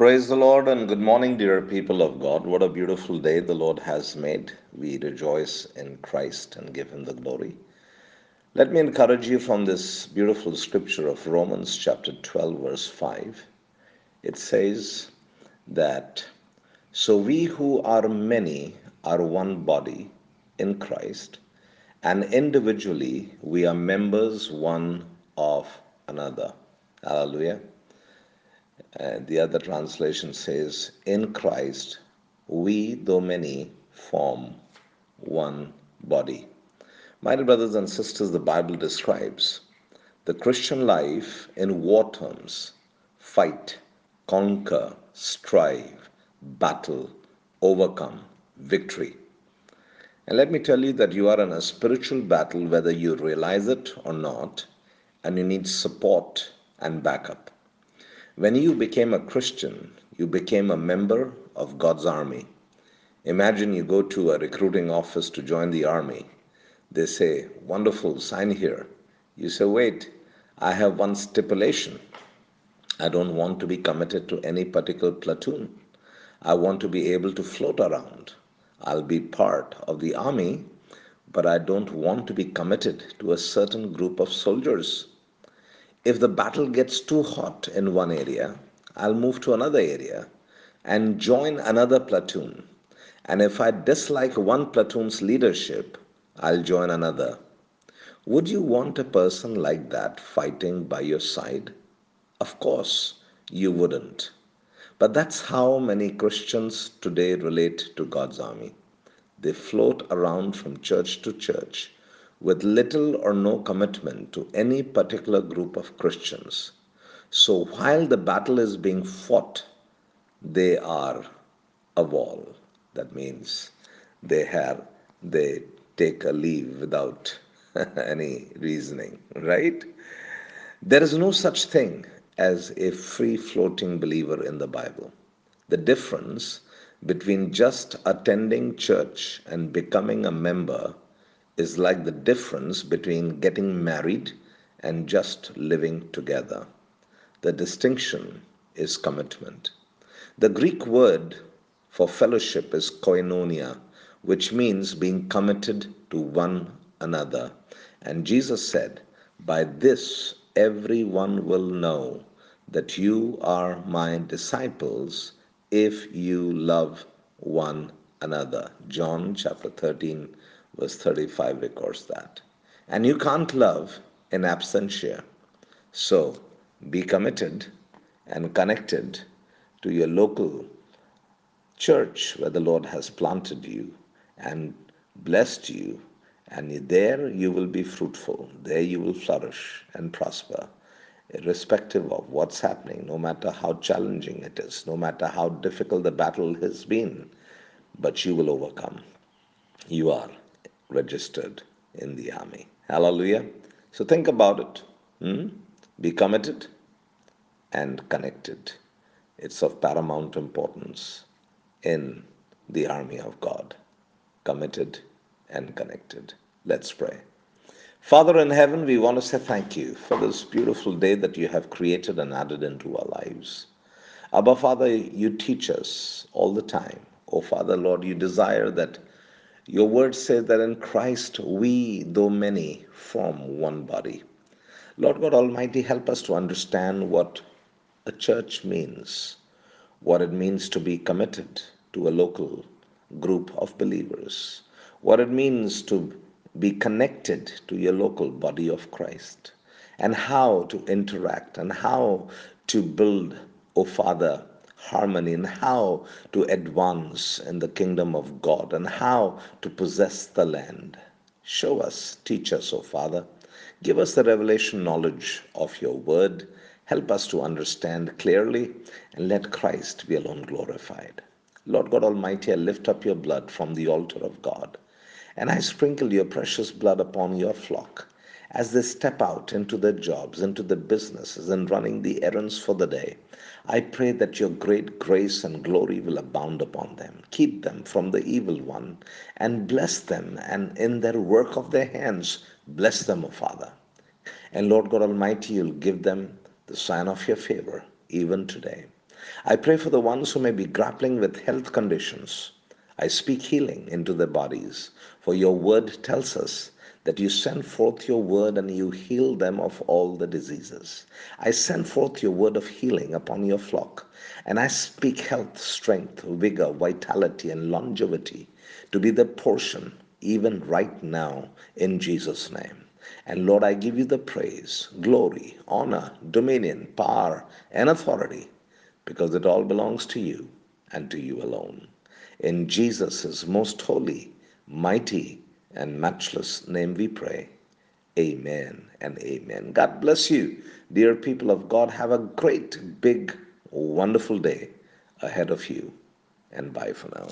Praise the Lord and good morning, dear people of God. What a beautiful day the Lord has made. We rejoice in Christ and give Him the glory. Let me encourage you from this beautiful scripture of Romans chapter 12, verse 5. It says that, So we who are many are one body in Christ, and individually we are members one of another. Hallelujah. And the other translation says, In Christ, we, though many, form one body. My dear brothers and sisters, the Bible describes the Christian life in war terms fight, conquer, strive, battle, overcome, victory. And let me tell you that you are in a spiritual battle whether you realize it or not, and you need support and backup. When you became a Christian, you became a member of God's army. Imagine you go to a recruiting office to join the army. They say, Wonderful, sign here. You say, Wait, I have one stipulation. I don't want to be committed to any particular platoon. I want to be able to float around. I'll be part of the army, but I don't want to be committed to a certain group of soldiers. If the battle gets too hot in one area, I'll move to another area and join another platoon. And if I dislike one platoon's leadership, I'll join another. Would you want a person like that fighting by your side? Of course, you wouldn't. But that's how many Christians today relate to God's army. They float around from church to church with little or no commitment to any particular group of Christians. So while the battle is being fought, they are AWOL. That means they have they take a leave without any reasoning, right? There is no such thing as a free floating believer in the Bible. The difference between just attending church and becoming a member is like the difference between getting married and just living together. The distinction is commitment. The Greek word for fellowship is koinonia, which means being committed to one another. And Jesus said, By this everyone will know that you are my disciples if you love one another. John chapter 13, verse 35 records that. And you can't love in absentia. So be committed and connected to your local church where the Lord has planted you and blessed you. And there you will be fruitful. There you will flourish and prosper, irrespective of what's happening, no matter how challenging it is, no matter how difficult the battle has been. But you will overcome. You are registered in the army. Hallelujah. So think about it. Hmm? Be committed and connected. It's of paramount importance in the army of God. Committed and connected. Let's pray. Father in heaven, we want to say thank you for this beautiful day that you have created and added into our lives. Abba, Father, you teach us all the time. Oh, Father, Lord, you desire that your word says that in Christ we, though many, form one body. Lord God Almighty, help us to understand what a church means, what it means to be committed to a local group of believers, what it means to be connected to your local body of Christ, and how to interact and how to build, O oh Father, harmony and how to advance in the kingdom of God and how to possess the land. Show us, teach us, O oh Father. Give us the revelation knowledge of your word. Help us to understand clearly and let Christ be alone glorified. Lord God Almighty, I lift up your blood from the altar of God and I sprinkle your precious blood upon your flock as they step out into their jobs, into their businesses, and running the errands for the day. I pray that your great grace and glory will abound upon them. Keep them from the evil one and bless them, and in their work of their hands, bless them, O Father. And Lord God Almighty, you'll give them the sign of your favor even today. I pray for the ones who may be grappling with health conditions. I speak healing into their bodies, for your word tells us that you send forth your word and you heal them of all the diseases. I send forth your word of healing upon your flock, and I speak health, strength, vigor, vitality, and longevity to be the portion even right now in Jesus' name. And Lord, I give you the praise, glory, honor, dominion, power, and authority because it all belongs to you and to you alone. In Jesus' most holy, mighty, and matchless name we pray. Amen and amen. God bless you, dear people of God. Have a great, big, wonderful day ahead of you. And bye for now.